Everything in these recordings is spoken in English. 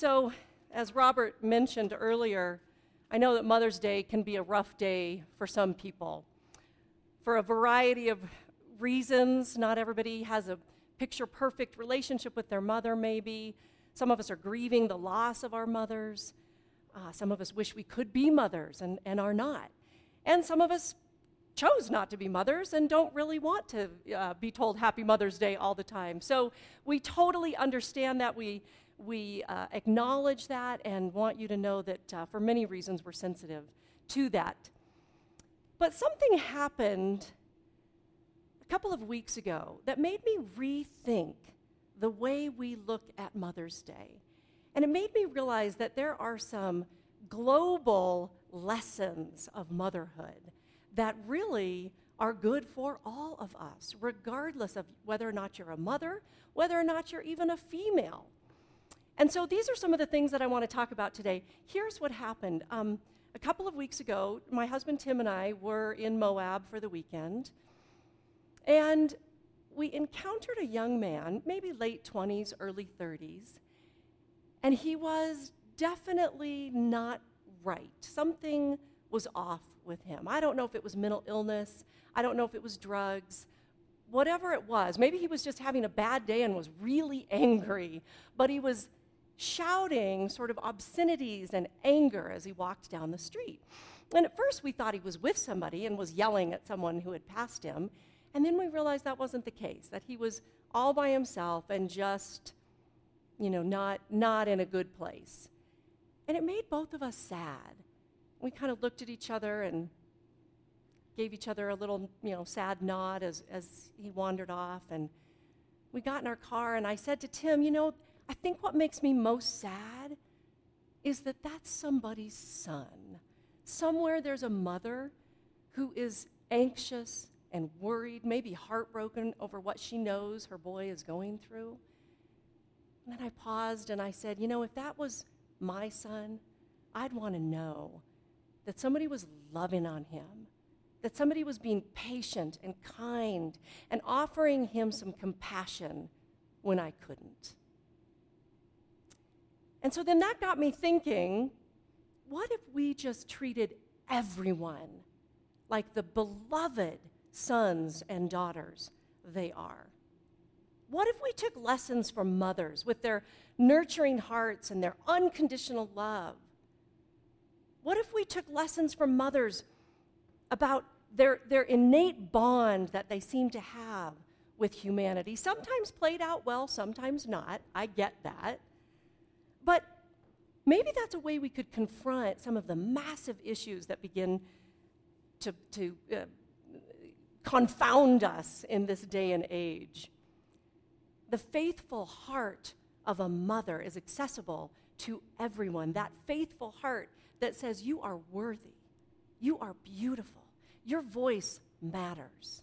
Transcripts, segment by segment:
So, as Robert mentioned earlier, I know that Mother's Day can be a rough day for some people. For a variety of reasons, not everybody has a picture perfect relationship with their mother, maybe. Some of us are grieving the loss of our mothers. Uh, some of us wish we could be mothers and, and are not. And some of us chose not to be mothers and don't really want to uh, be told Happy Mother's Day all the time. So we totally understand that. We, we uh, acknowledge that and want you to know that uh, for many reasons we're sensitive to that. But something happened a couple of weeks ago that made me rethink the way we look at Mother's Day. And it made me realize that there are some global lessons of motherhood that really are good for all of us, regardless of whether or not you're a mother, whether or not you're even a female. And so these are some of the things that I want to talk about today. Here's what happened. Um, a couple of weeks ago, my husband Tim and I were in Moab for the weekend, and we encountered a young man, maybe late 20s, early 30s, and he was definitely not right. Something was off with him. I don't know if it was mental illness, I don't know if it was drugs, whatever it was. Maybe he was just having a bad day and was really angry, but he was shouting sort of obscenities and anger as he walked down the street. And at first we thought he was with somebody and was yelling at someone who had passed him. And then we realized that wasn't the case, that he was all by himself and just, you know, not, not in a good place. And it made both of us sad. We kind of looked at each other and gave each other a little, you know, sad nod as, as he wandered off. And we got in our car, and I said to Tim, you know, I think what makes me most sad is that that's somebody's son. Somewhere there's a mother who is anxious and worried, maybe heartbroken over what she knows her boy is going through. And then I paused and I said, You know, if that was my son, I'd want to know that somebody was loving on him, that somebody was being patient and kind and offering him some compassion when I couldn't. And so then that got me thinking what if we just treated everyone like the beloved sons and daughters they are? What if we took lessons from mothers with their nurturing hearts and their unconditional love? What if we took lessons from mothers about their, their innate bond that they seem to have with humanity? Sometimes played out well, sometimes not. I get that. But maybe that's a way we could confront some of the massive issues that begin to, to uh, confound us in this day and age. The faithful heart of a mother is accessible to everyone. That faithful heart that says, You are worthy, you are beautiful, your voice matters.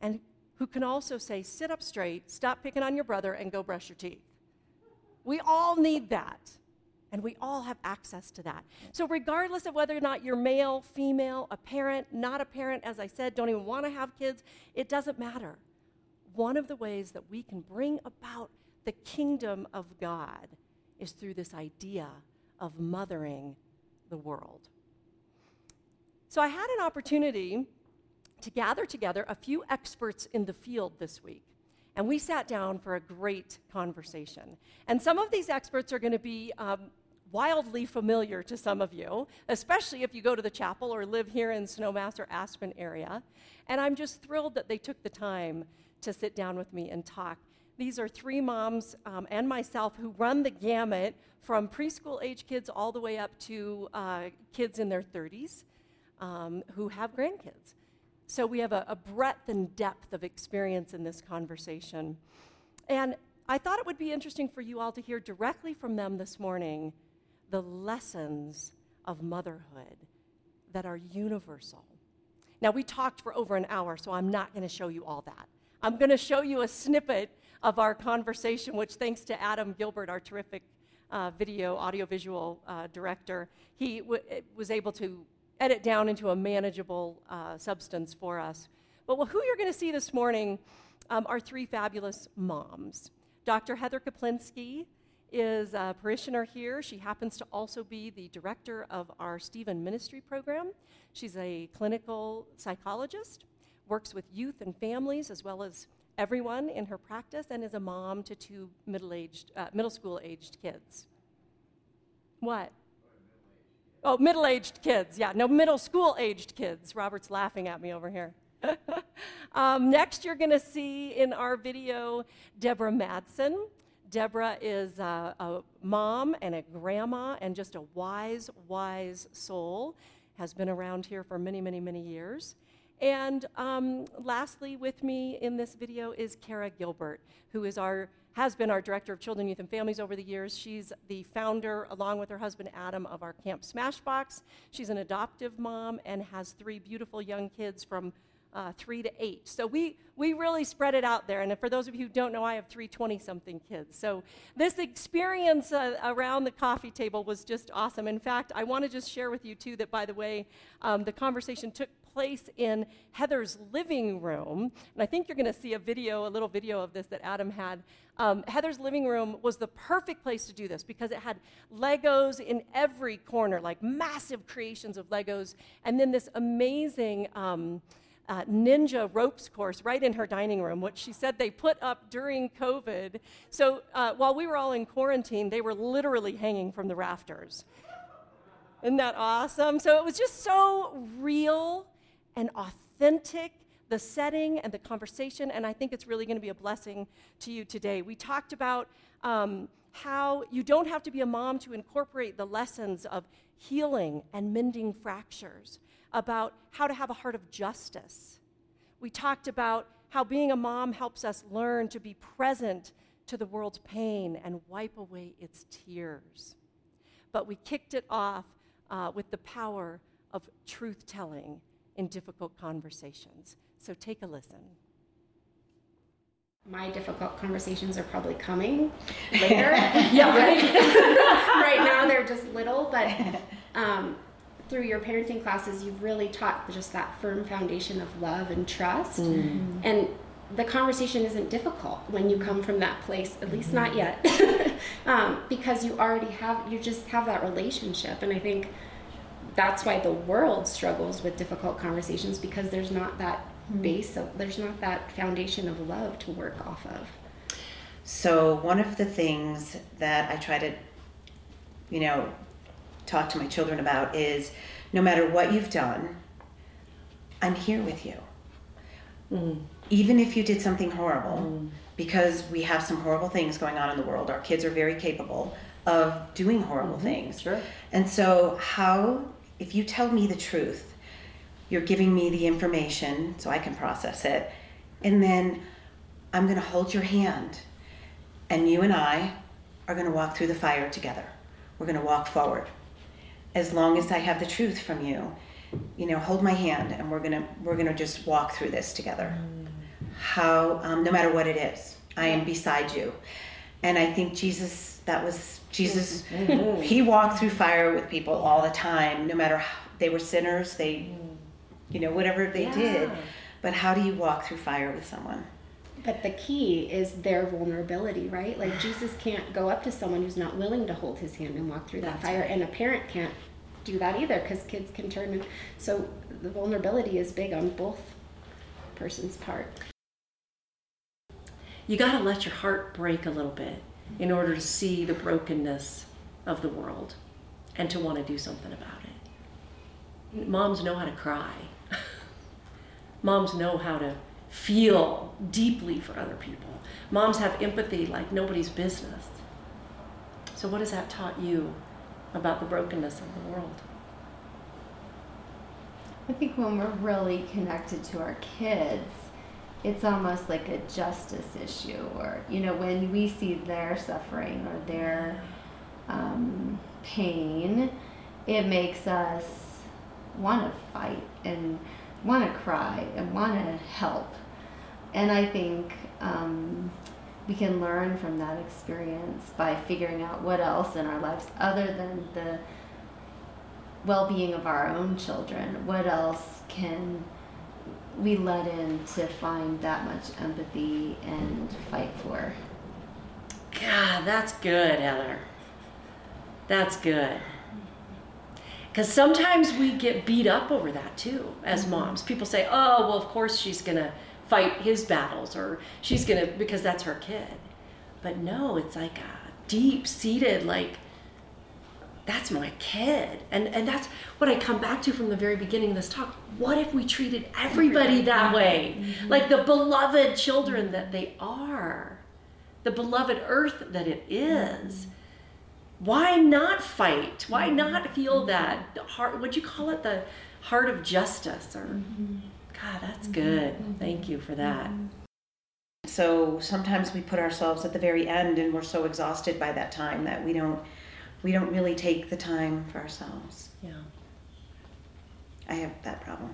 And who can also say, Sit up straight, stop picking on your brother, and go brush your teeth. We all need that. And we all have access to that. So, regardless of whether or not you're male, female, a parent, not a parent, as I said, don't even want to have kids, it doesn't matter. One of the ways that we can bring about the kingdom of God is through this idea of mothering the world. So, I had an opportunity to gather together a few experts in the field this week and we sat down for a great conversation. And some of these experts are going to be um, wildly familiar to some of you, especially if you go to the chapel or live here in Snowmass or Aspen area. And I'm just thrilled that they took the time to sit down with me and talk. These are three moms um, and myself who run the gamut from preschool age kids all the way up to uh, kids in their 30s um, who have grandkids. So we have a, a breadth and depth of experience in this conversation. And I thought it would be interesting for you all to hear directly from them this morning the lessons of motherhood that are universal. Now, we talked for over an hour, so I'm not going to show you all that. I'm going to show you a snippet of our conversation, which, thanks to Adam Gilbert, our terrific uh, video, audiovisual uh, director, he w- was able to edit down into a manageable uh, substance for us. But well, who you're going to see this morning um, are three fabulous moms. Dr. Heather Kaplinsky is a parishioner here. She happens to also be the director of our Stephen Ministry Program. She's a clinical psychologist, works with youth and families as well as everyone in her practice, and is a mom to two middle-aged, uh, middle school-aged kids. What? Oh, middle aged kids. Yeah, no, middle school aged kids. Robert's laughing at me over here. um, next, you're going to see in our video Deborah Madsen. Deborah is a, a, mom and a grandma and just a wise, wise soul. Has been around here for many, many, many years. And um, lastly, with me in this video is Kara Gilbert, who is our has been our director of children, youth, and families over the years. She's the founder, along with her husband Adam, of our Camp Smashbox. She's an adoptive mom and has three beautiful young kids from uh, three to eight. So we, we really spread it out there. And for those of you who don't know, I have three 20 something kids. So this experience uh, around the coffee table was just awesome. In fact, I want to just share with you, too, that by the way, um, the conversation took place in Heather's living room. And I think you're going to see a video, a little video of this that Adam had. Um, Heather's living room was the perfect place to do this because it had Legos in every corner, like massive creations of Legos, and then this amazing. Um, uh, ninja ropes course right in her dining room, which she said they put up during COVID. So uh, while we were all in quarantine, they were literally hanging from the rafters. Isn't that awesome? So it was just so real and authentic, the setting and the conversation, and I think it's really going to be a blessing to you today. We talked about um, how you don't have to be a mom to incorporate the lessons of healing and mending fractures about how to have a heart of justice. We talked about how being a mom helps us learn to be present to the world's pain and wipe away its tears. But we kicked it off uh, with the power of truth telling in difficult conversations. So take a listen. My difficult conversations are probably coming later. yeah, right. right now they're just little, but um, through your parenting classes, you've really taught just that firm foundation of love and trust. Mm-hmm. And the conversation isn't difficult when you come from that place, at least not yet, um, because you already have, you just have that relationship. And I think that's why the world struggles with difficult conversations because there's not that mm-hmm. base of, there's not that foundation of love to work off of. So, one of the things that I try to, you know, talk to my children about is no matter what you've done, I'm here with you. Mm. Even if you did something horrible, mm. because we have some horrible things going on in the world, our kids are very capable of doing horrible mm-hmm. things. Sure. And so, how, if you tell me the truth, you're giving me the information so I can process it, and then I'm going to hold your hand, and you and I are going to walk through the fire together. We're going to walk forward as long as I have the truth from you, you know, hold my hand and we're gonna we're gonna just walk through this together. How um, no matter what it is, I am beside you. And I think Jesus, that was Jesus. Mm-hmm. He walked through fire with people all the time, no matter how they were sinners. They, you know, whatever they yeah. did. But how do you walk through fire with someone? But the key is their vulnerability, right? Like Jesus can't go up to someone who's not willing to hold his hand and walk through that That's fire, right. and a parent can't do that either because kids can turn. And, so the vulnerability is big on both person's part. You got to let your heart break a little bit in order to see the brokenness of the world and to want to do something about it. Moms know how to cry. Moms know how to feel deeply for other people. Moms have empathy like nobody's business. So, what has that taught you about the brokenness of the world? I think when we're really connected to our kids, it's almost like a justice issue, or, you know, when we see their suffering or their um, pain, it makes us want to fight and want to cry and want to help. And I think um, we can learn from that experience by figuring out what else in our lives, other than the well being of our own children, what else can we let in to find that much empathy and fight for? God, that's good, Heather. That's good. Because sometimes we get beat up over that too as mm-hmm. moms. People say, oh, well, of course she's going to fight his battles or she's going to, because that's her kid. But no, it's like a deep seated, like, that's my kid. And, and that's what I come back to from the very beginning of this talk. What if we treated everybody that way? Mm-hmm. Like the beloved children that they are, the beloved earth that it is. Mm-hmm why not fight? Why mm-hmm. not feel that heart? What you call it? The heart of justice. Or mm-hmm. God, that's mm-hmm. good. Mm-hmm. Thank you for that. Mm-hmm. So sometimes we put ourselves at the very end, and we're so exhausted by that time that we don't we don't really take the time for ourselves. Yeah. I have that problem.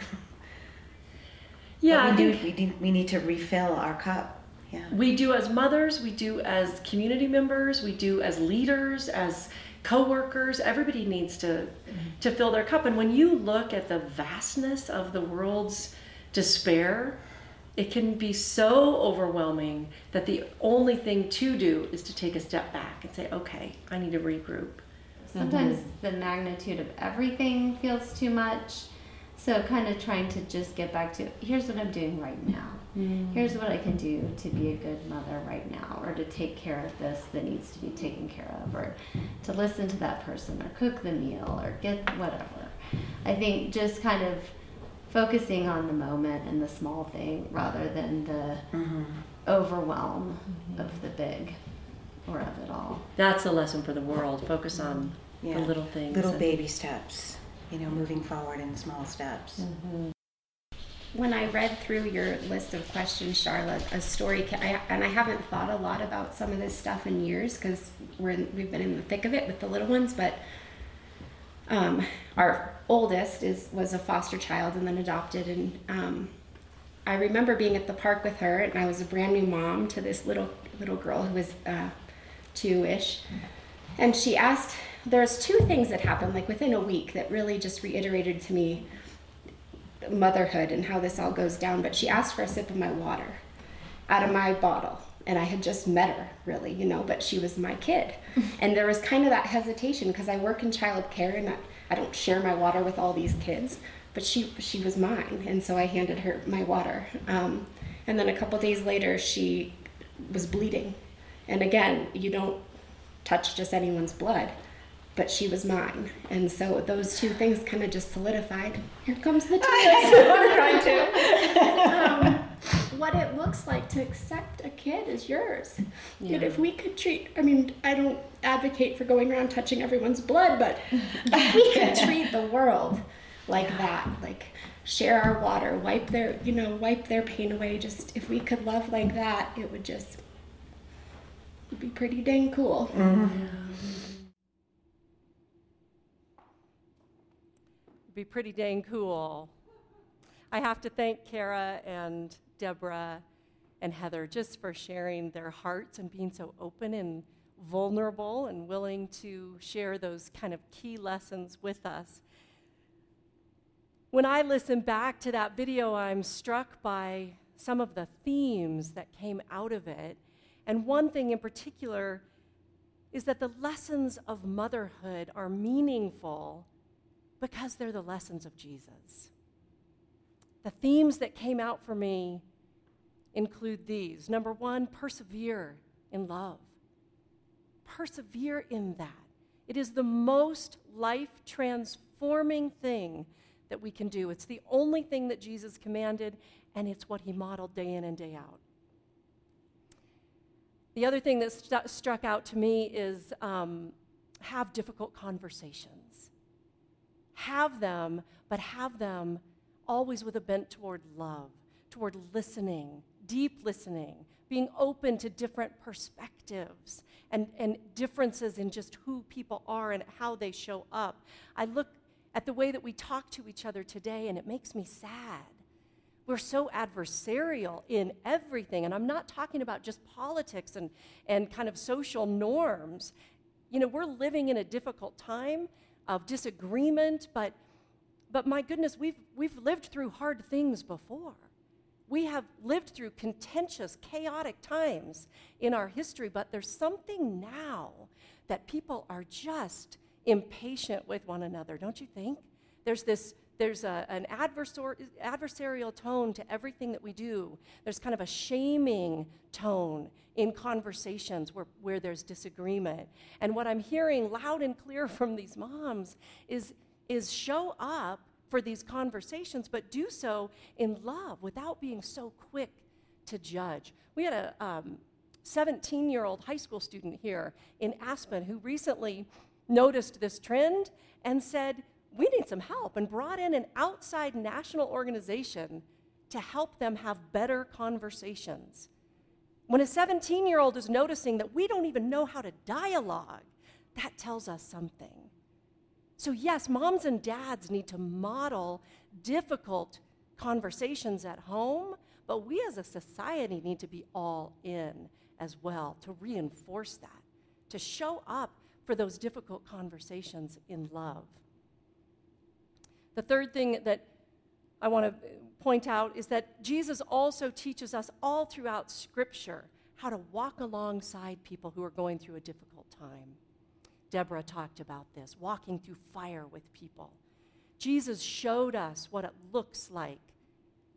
yeah, we do, we, do, we need to refill our cup yeah. We do as mothers, we do as community members, we do as leaders, as co-workers. Everybody needs to mm-hmm. to fill their cup. And when you look at the vastness of the world's despair, it can be so overwhelming that the only thing to do is to take a step back and say, okay, I need to regroup. Sometimes mm-hmm. the magnitude of everything feels too much. So, kind of trying to just get back to here's what I'm doing right now. Mm. Here's what I can do to be a good mother right now, or to take care of this that needs to be taken care of, or to listen to that person, or cook the meal, or get whatever. I think just kind of focusing on the moment and the small thing rather than the mm-hmm. overwhelm mm-hmm. of the big or of it all. That's a lesson for the world. Focus on yeah. the little things. Little baby steps, you know, moving forward in small steps. Mm-hmm when I read through your list of questions, Charlotte, a story, I, and I haven't thought a lot about some of this stuff in years because we're we've been in the thick of it with the little ones. But um, our oldest is was a foster child and then adopted, and um, I remember being at the park with her, and I was a brand new mom to this little little girl who was uh, two ish, and she asked. There's two things that happened like within a week that really just reiterated to me motherhood and how this all goes down, but she asked for a sip of my water out of my bottle. And I had just met her, really, you know, but she was my kid. and there was kind of that hesitation because I work in child care and I, I don't share my water with all these kids, but she, she was mine. And so I handed her my water. Um, and then a couple days later, she was bleeding. And again, you don't touch just anyone's blood but she was mine. And so those two things kind of just solidified. Here comes the tears. I'm crying too. Um, what it looks like to accept a kid as yours. Yeah. And if we could treat, I mean, I don't advocate for going around touching everyone's blood, but if we could treat the world like that, like share our water, wipe their, you know, wipe their pain away. Just if we could love like that, it would just be pretty dang cool. Mm-hmm. Yeah. be pretty dang cool. I have to thank Kara and Deborah and Heather just for sharing their hearts and being so open and vulnerable and willing to share those kind of key lessons with us. When I listen back to that video, I'm struck by some of the themes that came out of it. And one thing in particular is that the lessons of motherhood are meaningful because they're the lessons of Jesus. The themes that came out for me include these. Number one, persevere in love. Persevere in that. It is the most life transforming thing that we can do. It's the only thing that Jesus commanded, and it's what he modeled day in and day out. The other thing that st- struck out to me is um, have difficult conversations have them, but have them always with a bent toward love, toward listening, deep listening, being open to different perspectives and, and differences in just who people are and how they show up. I look at the way that we talk to each other today, and it makes me sad. We're so adversarial in everything. And I'm not talking about just politics and, and kind of social norms. You know, we're living in a difficult time of disagreement, but, but my goodness, we've, we've lived through hard things before. We have lived through contentious, chaotic times in our history, but there's something now that people are just impatient with one another, don't you think? There's this there's a, an adversarial tone to everything that we do. There's kind of a shaming tone in conversations where, where there's disagreement. And what I'm hearing loud and clear from these moms is, is show up for these conversations, but do so in love without being so quick to judge. We had a 17 um, year old high school student here in Aspen who recently noticed this trend and said, We need some help, and brought in an outside national organization to help them have better conversations. When a 17 year old is noticing that we don't even know how to dialogue, that tells us something. So, yes, moms and dads need to model difficult conversations at home, but we as a society need to be all in as well to reinforce that, to show up for those difficult conversations in love. The third thing that I want to point out is that Jesus also teaches us all throughout Scripture how to walk alongside people who are going through a difficult time. Deborah talked about this, walking through fire with people. Jesus showed us what it looks like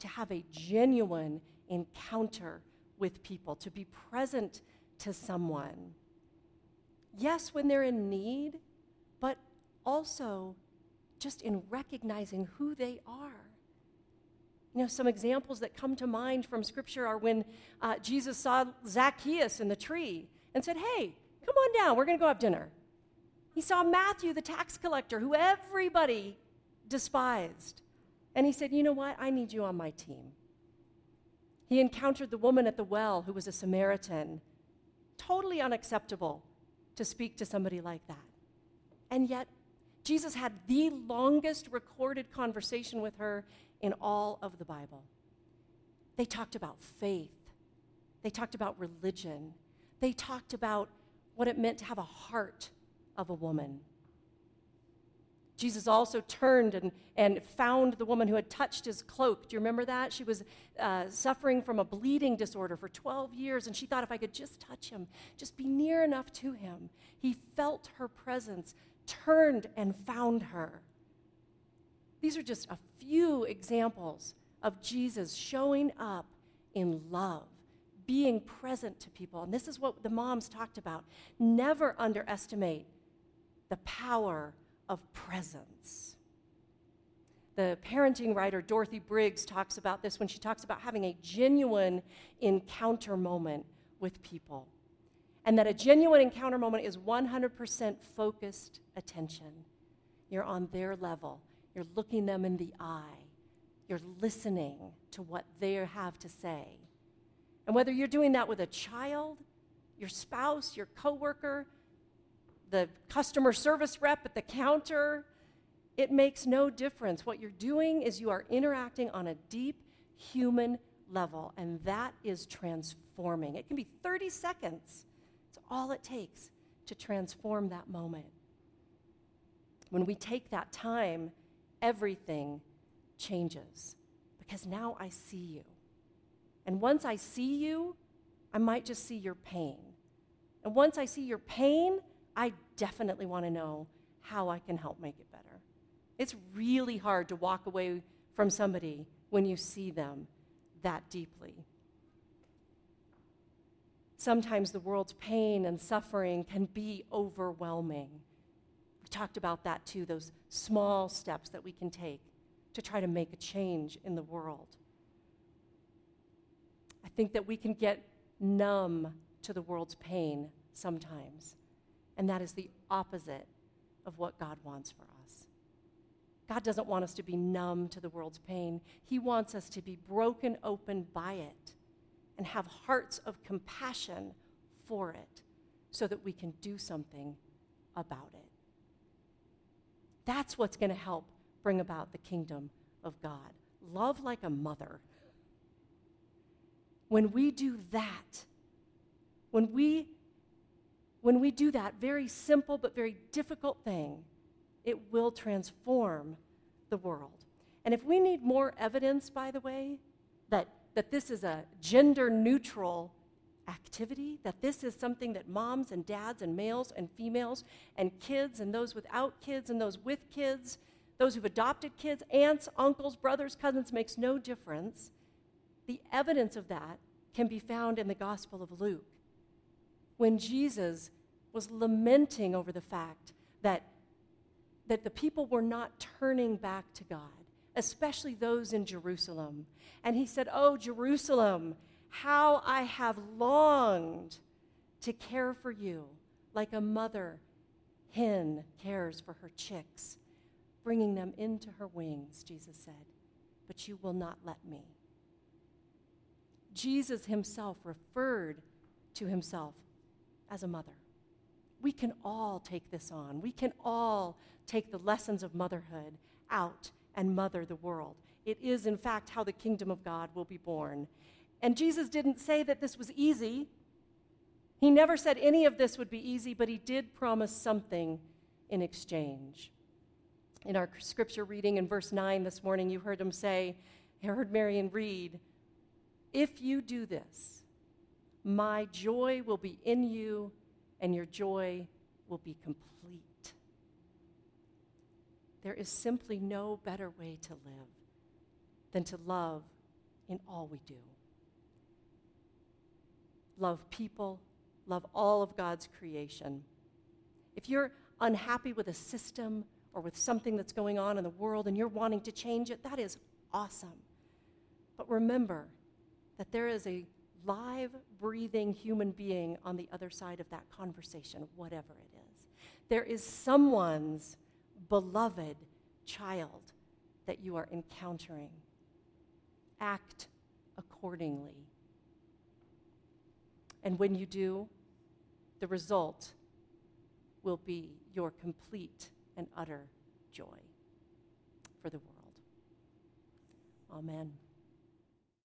to have a genuine encounter with people, to be present to someone. Yes, when they're in need, but also just in recognizing who they are. You know, some examples that come to mind from Scripture are when uh, Jesus saw Zacchaeus in the tree and said, Hey, come on down, we're going to go have dinner. He saw Matthew, the tax collector, who everybody despised. And he said, You know what? I need you on my team. He encountered the woman at the well who was a Samaritan. Totally unacceptable to speak to somebody like that. And yet, Jesus had the longest recorded conversation with her in all of the Bible. They talked about faith, they talked about religion, they talked about what it meant to have a heart of a woman. Jesus also turned and, and found the woman who had touched his cloak. Do you remember that? She was uh, suffering from a bleeding disorder for 12 years, and she thought if I could just touch him, just be near enough to him. He felt her presence, turned and found her. These are just a few examples of Jesus showing up in love, being present to people. And this is what the moms talked about. Never underestimate the power of presence. The parenting writer Dorothy Briggs talks about this when she talks about having a genuine encounter moment with people. And that a genuine encounter moment is 100% focused attention. You're on their level, you're looking them in the eye, you're listening to what they have to say. And whether you're doing that with a child, your spouse, your coworker, the customer service rep at the counter, it makes no difference. What you're doing is you are interacting on a deep human level, and that is transforming. It can be 30 seconds, it's all it takes to transform that moment. When we take that time, everything changes because now I see you. And once I see you, I might just see your pain. And once I see your pain, I definitely want to know how I can help make it better. It's really hard to walk away from somebody when you see them that deeply. Sometimes the world's pain and suffering can be overwhelming. We talked about that too, those small steps that we can take to try to make a change in the world. I think that we can get numb to the world's pain sometimes. And that is the opposite of what God wants for us. God doesn't want us to be numb to the world's pain. He wants us to be broken open by it and have hearts of compassion for it so that we can do something about it. That's what's going to help bring about the kingdom of God. Love like a mother. When we do that, when we when we do that very simple but very difficult thing, it will transform the world. And if we need more evidence, by the way, that that this is a gender neutral activity, that this is something that moms and dads and males and females and kids and those without kids and those with kids, those who've adopted kids, aunts, uncles, brothers, cousins, makes no difference. The evidence of that can be found in the Gospel of Luke. When Jesus was lamenting over the fact that, that the people were not turning back to God, especially those in Jerusalem. And he said, Oh, Jerusalem, how I have longed to care for you like a mother hen cares for her chicks, bringing them into her wings, Jesus said, but you will not let me. Jesus himself referred to himself as a mother. We can all take this on. We can all take the lessons of motherhood out and mother the world. It is, in fact, how the kingdom of God will be born. And Jesus didn't say that this was easy. He never said any of this would be easy, but he did promise something in exchange. In our scripture reading in verse 9 this morning, you heard him say, I heard Marion read, If you do this, my joy will be in you, and your joy will be complete. There is simply no better way to live than to love in all we do. Love people, love all of God's creation. If you're unhappy with a system or with something that's going on in the world and you're wanting to change it, that is awesome. But remember that there is a live, breathing human being on the other side of that conversation, whatever it is. There is someone's beloved child that you are encountering. Act accordingly. And when you do, the result will be your complete and utter joy for the world. Amen.